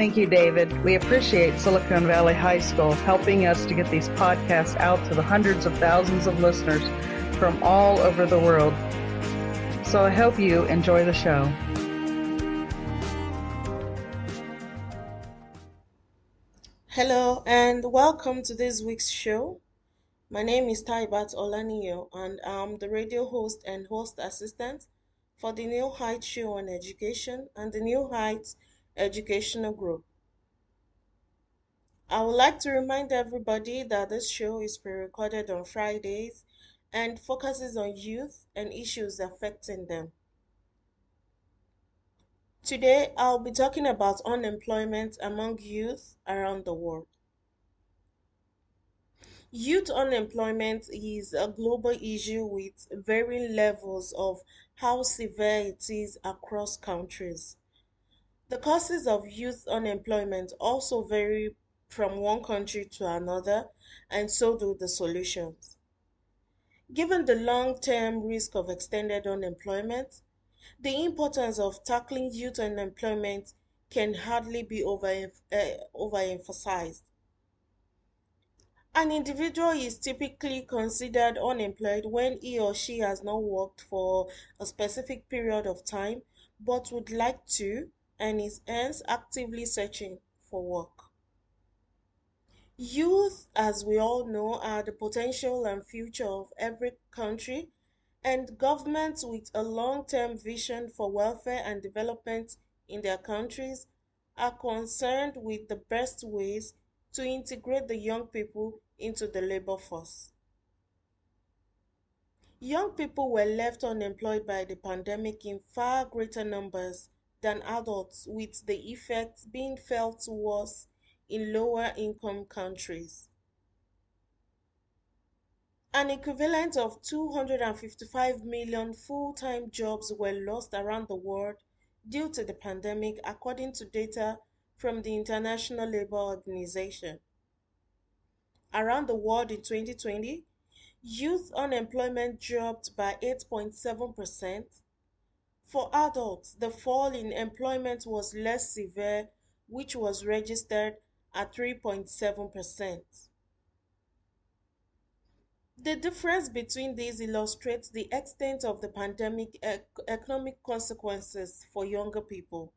Thank you, David. We appreciate Silicon Valley High School helping us to get these podcasts out to the hundreds of thousands of listeners from all over the world. So I hope you enjoy the show. Hello and welcome to this week's show. My name is Taibat Olaniyan and I'm the radio host and host assistant for the New Heights Show on Education and the New Heights Educational Group. I would like to remind everybody that this show is pre-recorded on Fridays and focuses on youth and issues affecting them. Today, I'll be talking about unemployment among youth around the world. Youth unemployment is a global issue with varying levels of how severe it is across countries. The causes of youth unemployment also vary from one country to another, and so do the solutions. Given the long term risk of extended unemployment, the importance of tackling youth unemployment can hardly be over, uh, overemphasized. An individual is typically considered unemployed when he or she has not worked for a specific period of time but would like to and is hence actively searching for work. Youth, as we all know, are the potential and future of every country, and governments with a long term vision for welfare and development in their countries are concerned with the best ways to integrate the young people into the labor force. Young people were left unemployed by the pandemic in far greater numbers than adults, with the effects being felt worse in lower income countries. An equivalent of 255 million full time jobs were lost around the world due to the pandemic, according to data from the International Labour Organization. Around the world in 2020, youth unemployment dropped by 8.7%. For adults, the fall in employment was less severe, which was registered at 3.7%. The difference between these illustrates the extent of the pandemic ec- economic consequences for younger people.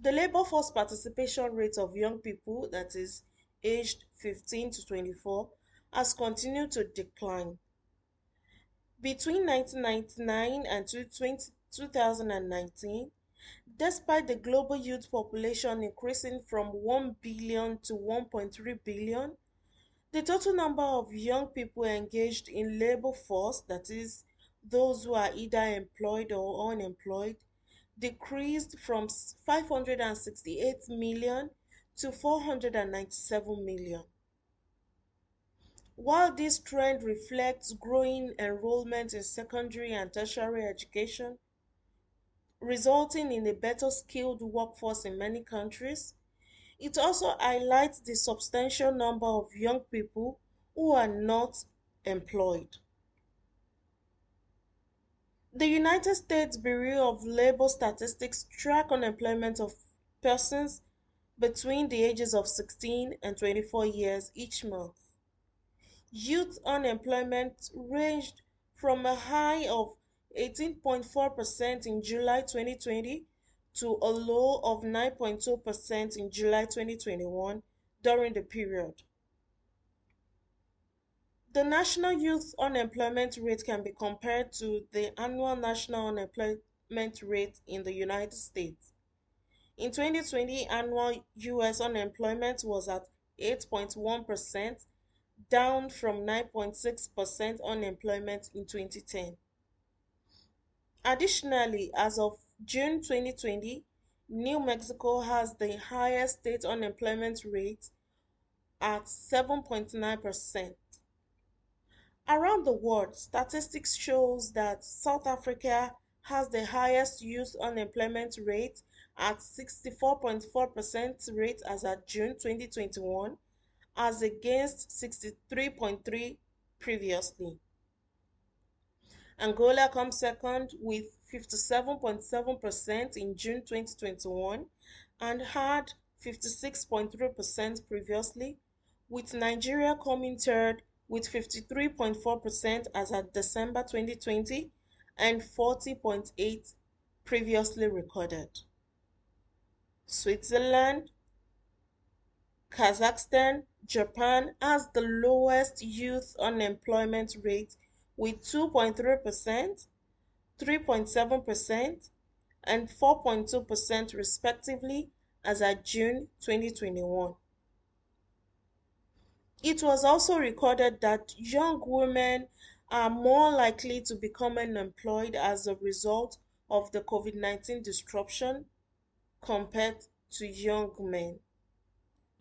The labor force participation rate of young people, that is, aged 15 to 24, has continued to decline. Between 1999 and 2019, despite the global youth population increasing from 1 billion to 1.3 billion, the total number of young people engaged in labor force, that is, those who are either employed or unemployed, decreased from 568 million to 497 million. While this trend reflects growing enrollment in secondary and tertiary education, resulting in a better skilled workforce in many countries, it also highlights the substantial number of young people who are not employed. The United States Bureau of Labor Statistics track unemployment of persons between the ages of 16 and 24 years each month. Youth unemployment ranged from a high of 18.4% in July 2020 to a low of 9.2% in July 2021 during the period. The national youth unemployment rate can be compared to the annual national unemployment rate in the United States. In 2020, annual US unemployment was at 8.1%, down from 9.6% unemployment in 2010. Additionally, as of June 2020, New Mexico has the highest state unemployment rate at 7.9%. Around the world, statistics shows that South Africa has the highest youth unemployment rate at 64.4% rate as at June 2021 as against 63.3 previously. Angola comes second with 57.7% in June 2021 and had 56.3% previously, with Nigeria coming third with 53.4% as at December 2020 and 40.8 previously recorded. Switzerland, Kazakhstan, Japan has the lowest youth unemployment rate with 2.3%, 3.7%, and 4.2% respectively as at June 2021. It was also recorded that young women are more likely to become unemployed as a result of the COVID 19 disruption compared to young men.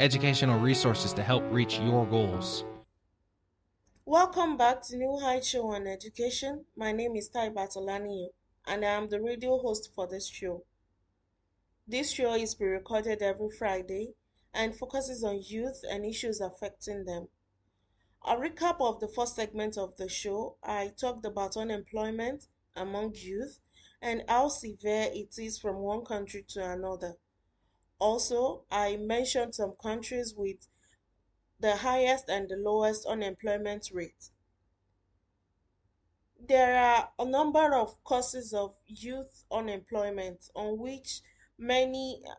educational resources to help reach your goals. Welcome back to New Heights Show on Education. My name is Taibat Olaniyan and I am the radio host for this show. This show is pre-recorded every Friday and focuses on youth and issues affecting them. A recap of the first segment of the show, I talked about unemployment among youth and how severe it is from one country to another. Also, I mentioned some countries with the highest and the lowest unemployment rate. There are a number of causes of youth unemployment on which many uh,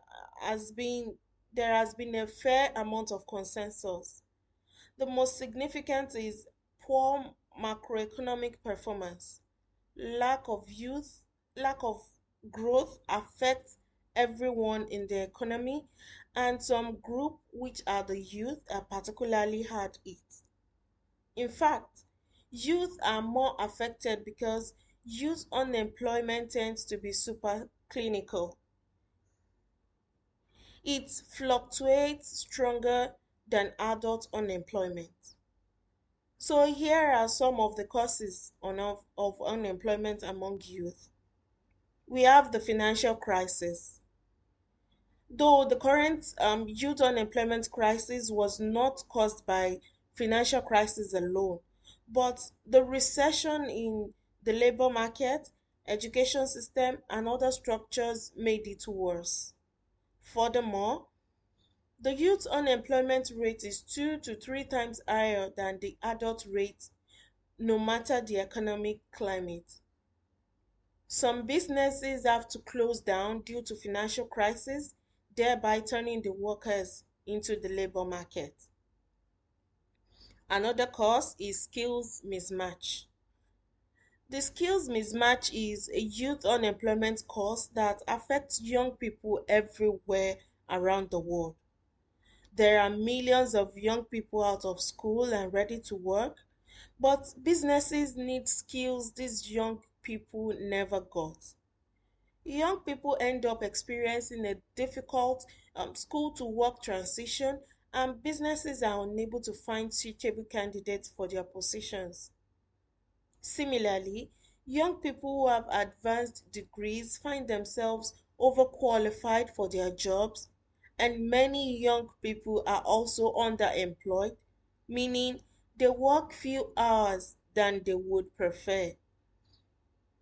has been there has been a fair amount of consensus. The most significant is poor macroeconomic performance. Lack of youth, lack of growth affects everyone in the economy, and some group, which are the youth, are particularly hard hit. In fact, youth are more affected because youth unemployment tends to be super cyclical. It fluctuates stronger than adult unemployment. So here are some of the causes of, unemployment among youth. We have the financial crisis. Though the current um, youth unemployment crisis was not caused by financial crisis alone, but the recession in the labor market, education system, and other structures made it worse. Furthermore, the youth unemployment rate is two to three times higher than the adult rate, no matter the economic climate. Some businesses have to close down due to financial crisis, thereby turning the workers into the labor market. Another cause is skills mismatch. The skills mismatch is a youth unemployment cause that affects young people everywhere around the world. There are millions of young people out of school and ready to work, but businesses need skills these young people never got. Young people end up experiencing a difficult um, school to work transition, and businesses are unable to find suitable candidates for their positions. Similarly, Young people who have advanced degrees find themselves overqualified for their jobs, and many young people are also underemployed, meaning they work few hours than they would prefer.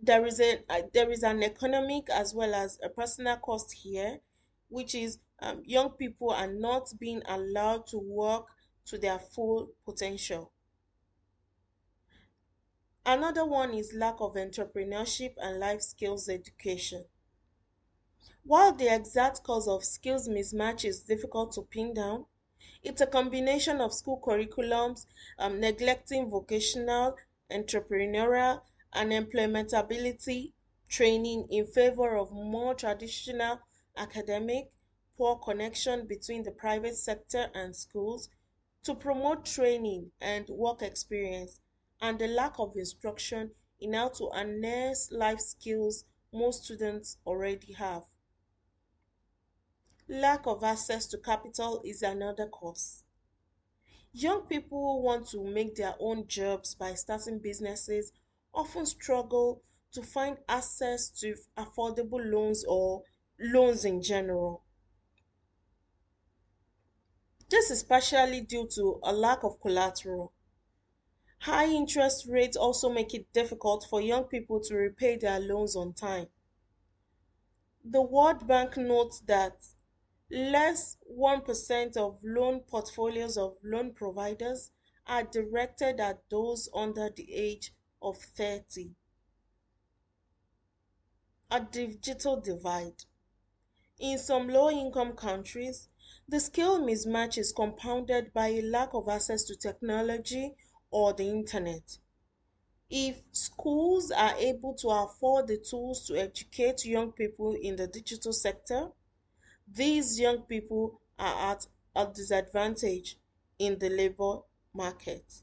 There is a uh, there is an economic as well as a personal cost here, which is um, young people are not being allowed to work to their full potential. Another one is lack of entrepreneurship and life skills education. While the exact cause of skills mismatch is difficult to pin down, it's a combination of school curriculums, um, neglecting vocational, entrepreneurial, and employmentability training in favor of more traditional academic, poor connection between the private sector and schools to promote training and work experience, and the lack of instruction in how to harness life skills most students already have. Lack of access to capital is another cause. Young people want to make their own jobs by starting businesses often struggle to find access to affordable loans or loans in general. This is partially due to a lack of collateral. High interest rates also make it difficult for young people to repay their loans on time. The World Bank notes that less 1% of loan portfolios of loan providers are directed at those under the age of 30. A digital divide. In some low income countries, the skill mismatch is compounded by a lack of access to technology or the internet. If schools are able to afford the tools to educate young people in the digital sector, these young people are at a disadvantage in the labor market.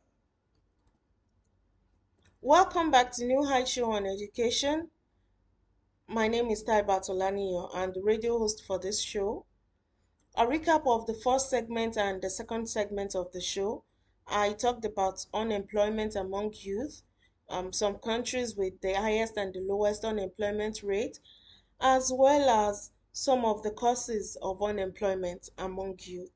Welcome back to New Heights Show on Education. My name is Taibat Olaniyan and the radio host for this show. A recap of the first segment and the second segment of the show. I talked about unemployment among youth, um, some countries with the highest and the lowest unemployment rate, as well as some of the causes of unemployment among youth.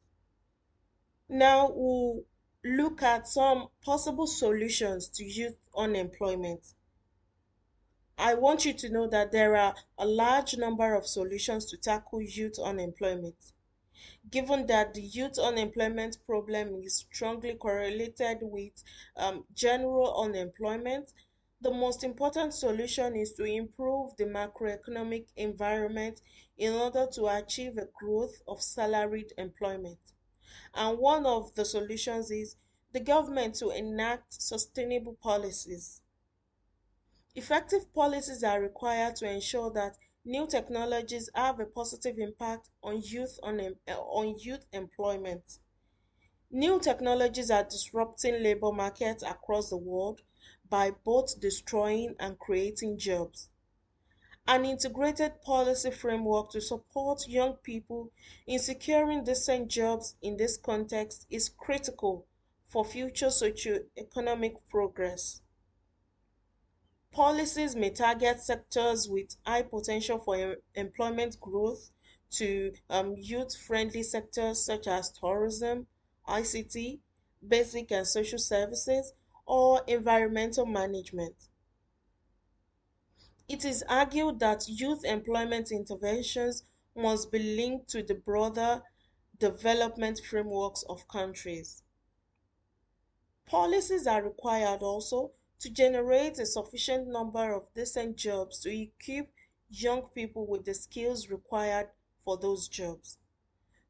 Now we'll look at some possible solutions to youth unemployment. I want you to know that there are a large number of solutions to tackle youth unemployment. Given that the youth unemployment problem is strongly correlated with um, general unemployment, the most important solution is to improve the macroeconomic environment in order to achieve a growth of salaried employment. And one of the solutions is the government to enact sustainable policies. Effective policies are required to ensure that new technologies have a positive impact on youth on, on youth employment. New technologies are disrupting labor markets across the world by both destroying and creating jobs. An integrated policy framework to support young people in securing decent jobs in this context is critical for future socio-economic progress. Policies may target sectors with high potential for em- employment growth to um, youth-friendly sectors such as tourism, ICT, basic and social services, or environmental management. It is argued that youth employment interventions must be linked to the broader development frameworks of countries. Policies are required also to generate a sufficient number of decent jobs to equip young people with the skills required for those jobs,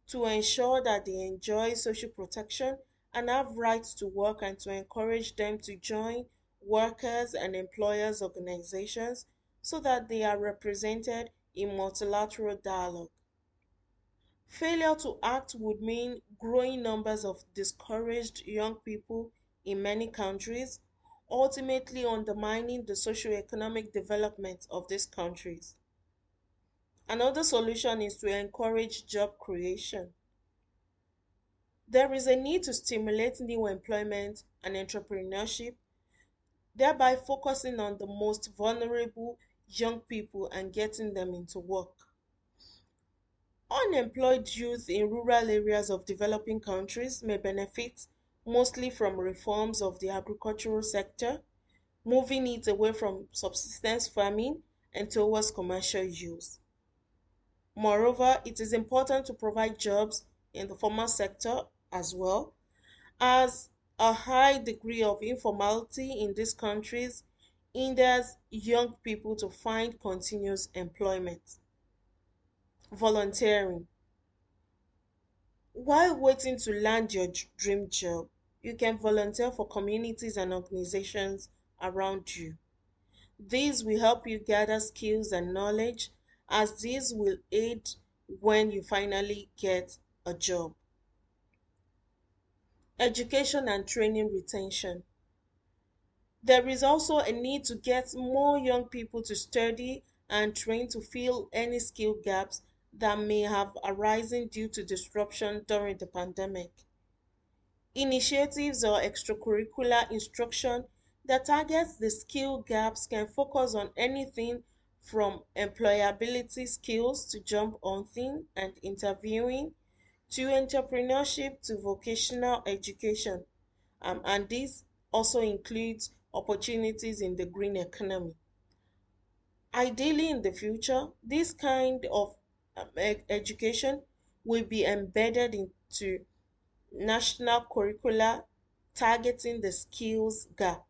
to ensure that they enjoy social protection and have rights to work and to encourage them to join workers and employers organizations so that they are represented in multilateral dialogue. Failure to act would mean growing numbers of discouraged young people in many countries, ultimately undermining the socio-economic development of these countries. Another solution is to encourage job creation. There is a need to stimulate new employment and entrepreneurship, thereby focusing on the most vulnerable young people and getting them into work. Unemployed youth in rural areas of developing countries may benefit mostly from reforms of the agricultural sector, moving it away from subsistence farming and towards commercial use. Moreover, it is important to provide jobs in the formal sector as well, as a high degree of informality in these countries hinders young people to find continuous employment. Volunteering. While waiting to land your dream job, you can volunteer for communities and organizations around you. These will help you gather skills and knowledge, as these will aid when you finally get a job. Education and training retention. There is also a need to get more young people to study and train to fill any skill gaps that may have arisen due to disruption during the pandemic. Initiatives or extracurricular instruction that targets the skill gaps can focus on anything from employability skills to job hunting and interviewing to entrepreneurship to vocational education. Um, and this also includes opportunities in the green economy. Ideally, in the future, this kind of um, education will be embedded into national curricula targeting the skills gap.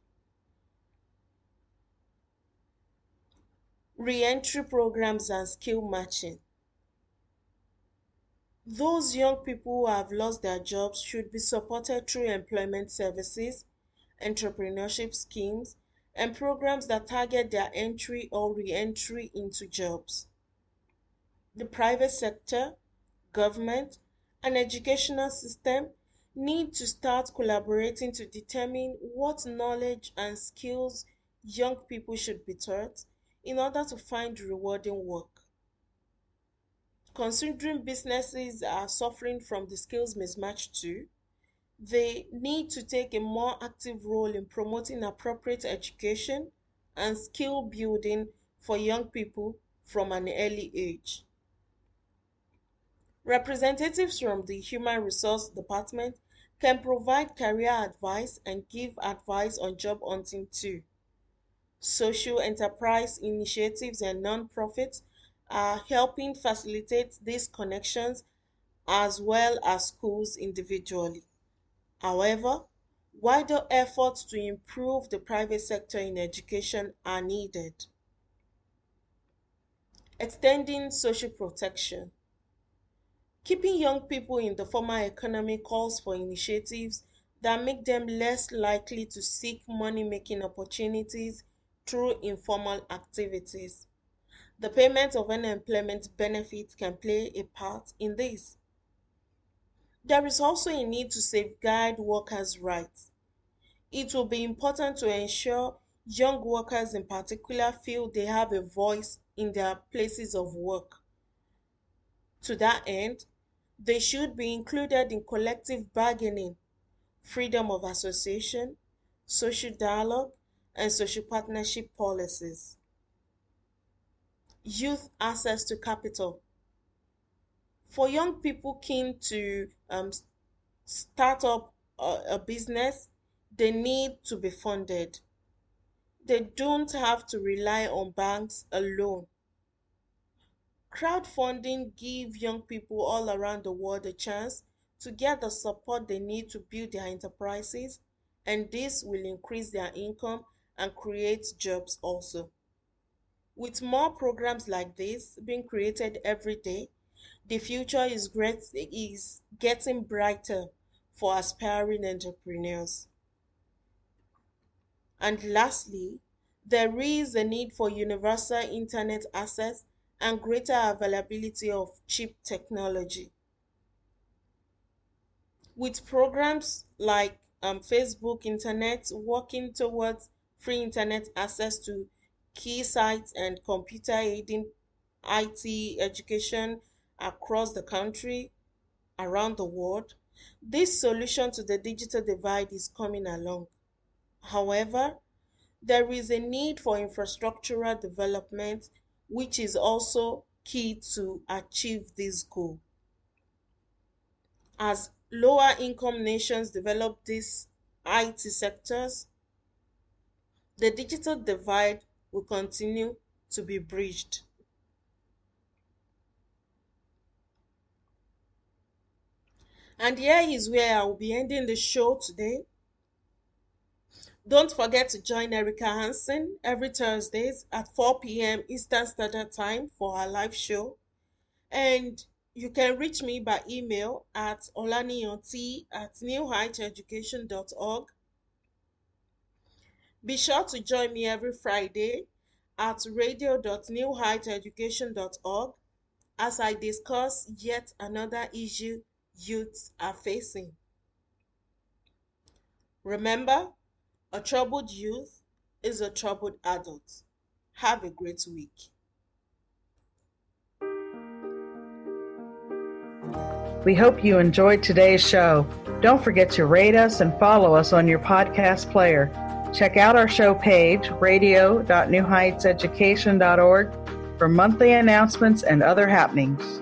Reentry programs and skill matching. Those young people who have lost their jobs should be supported through employment services, entrepreneurship schemes, and programs that target their entry or re entry into jobs. The private sector, government, and educational system need to start collaborating to determine what knowledge and skills young people should be taught in order to find rewarding work. Considering businesses are suffering from the skills mismatch too, they need to take a more active role in promoting appropriate education and skill building for young people from an early age. Representatives from the Human Resource Department can provide career advice and give advice on job hunting too. Social enterprise initiatives and non-profits are helping facilitate these connections as well as schools individually. However, wider efforts to improve the private sector in education are needed. Extending social protection. Keeping young people in the formal economy calls for initiatives that make them less likely to seek money making opportunities through informal activities. The payment of unemployment benefits can play a part in this. There is also a need to safeguard workers' rights. It will be important to ensure young workers, in particular, feel they have a voice in their places of work. To that end, they should be included in collective bargaining, freedom of association, social dialogue, and social partnership policies. Youth access to capital. For young people keen to um, start up a, a business, they need to be funded. They don't have to rely on banks alone. Crowdfunding give young people all around the world a chance to get the support they need to build their enterprises, and this will increase their income and create jobs also. With more programs like this being created every day, the future is great is getting brighter for aspiring entrepreneurs. And lastly, there is a need for universal internet access and greater availability of cheap technology. With programs like um, Facebook Internet working towards free internet access to key sites and computer aiding IT education across the country, around the world, this solution to the digital divide is coming along. However, there is a need for infrastructural development, which is also key to achieve this goal. As lower income nations develop these IT sectors, the digital divide will continue to be bridged. And here is where I will be ending the show today. Don't forget to join Erica Hansen every Thursdays at 4 p.m. Eastern Standard Time for our live show. And you can reach me by email at olaniyonti at newheighteducation.org. Be sure to join me every Friday at radio.newheighteducation.org as I discuss yet another issue youths are facing. Remember, a troubled youth is a troubled adult. Have a great week. We hope you enjoyed today's show. Don't forget to rate us and follow us on your podcast player. Check out our show page, radio.newheightseducation.org, for monthly announcements and other happenings.